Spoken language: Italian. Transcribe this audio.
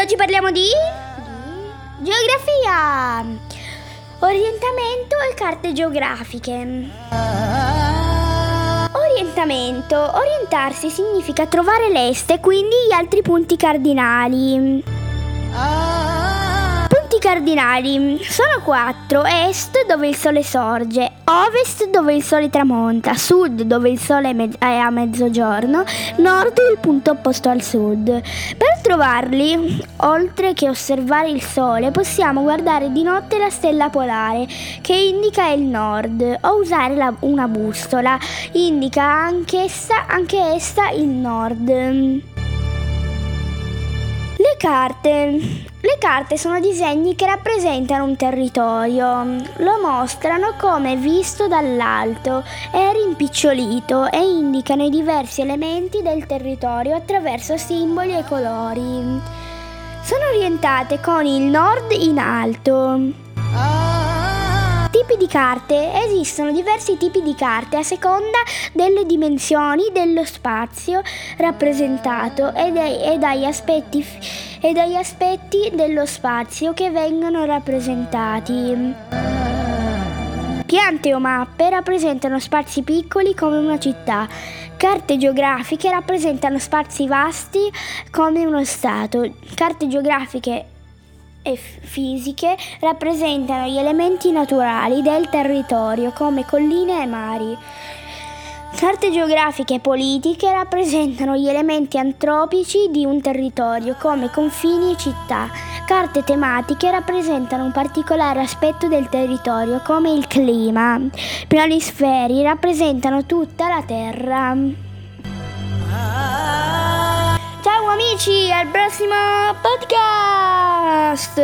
oggi parliamo di... Geografia! Orientamento e carte geografiche. Orientamento. Orientarsi significa trovare l'est e quindi gli altri punti cardinali. Punti cardinali sono quattro. Est dove il sole sorge, ovest dove il sole tramonta, sud dove il sole è a mezzogiorno, nord il punto opposto al sud. Per trovarli, oltre che osservare il sole, possiamo guardare di notte la stella polare che indica il nord o usare la, una bussola, indica anch'essa, anche essa il nord. Carte. Le carte sono disegni che rappresentano un territorio, lo mostrano come visto dall'alto, è rimpicciolito e indicano i diversi elementi del territorio attraverso simboli e colori. Sono orientate con il nord in alto. Tipi di carte. Esistono diversi tipi di carte a seconda delle dimensioni dello spazio rappresentato e, dei, e, dagli aspetti, e dagli aspetti dello spazio che vengono rappresentati. Piante o mappe rappresentano spazi piccoli come una città. Carte geografiche rappresentano spazi vasti come uno stato. Carte geografiche e fisiche rappresentano gli elementi naturali del territorio come colline e mari. Carte geografiche e politiche rappresentano gli elementi antropici di un territorio come confini e città. Carte tematiche rappresentano un particolare aspetto del territorio come il clima. Planisferi rappresentano tutta la Terra. Amici, al prossimo podcast!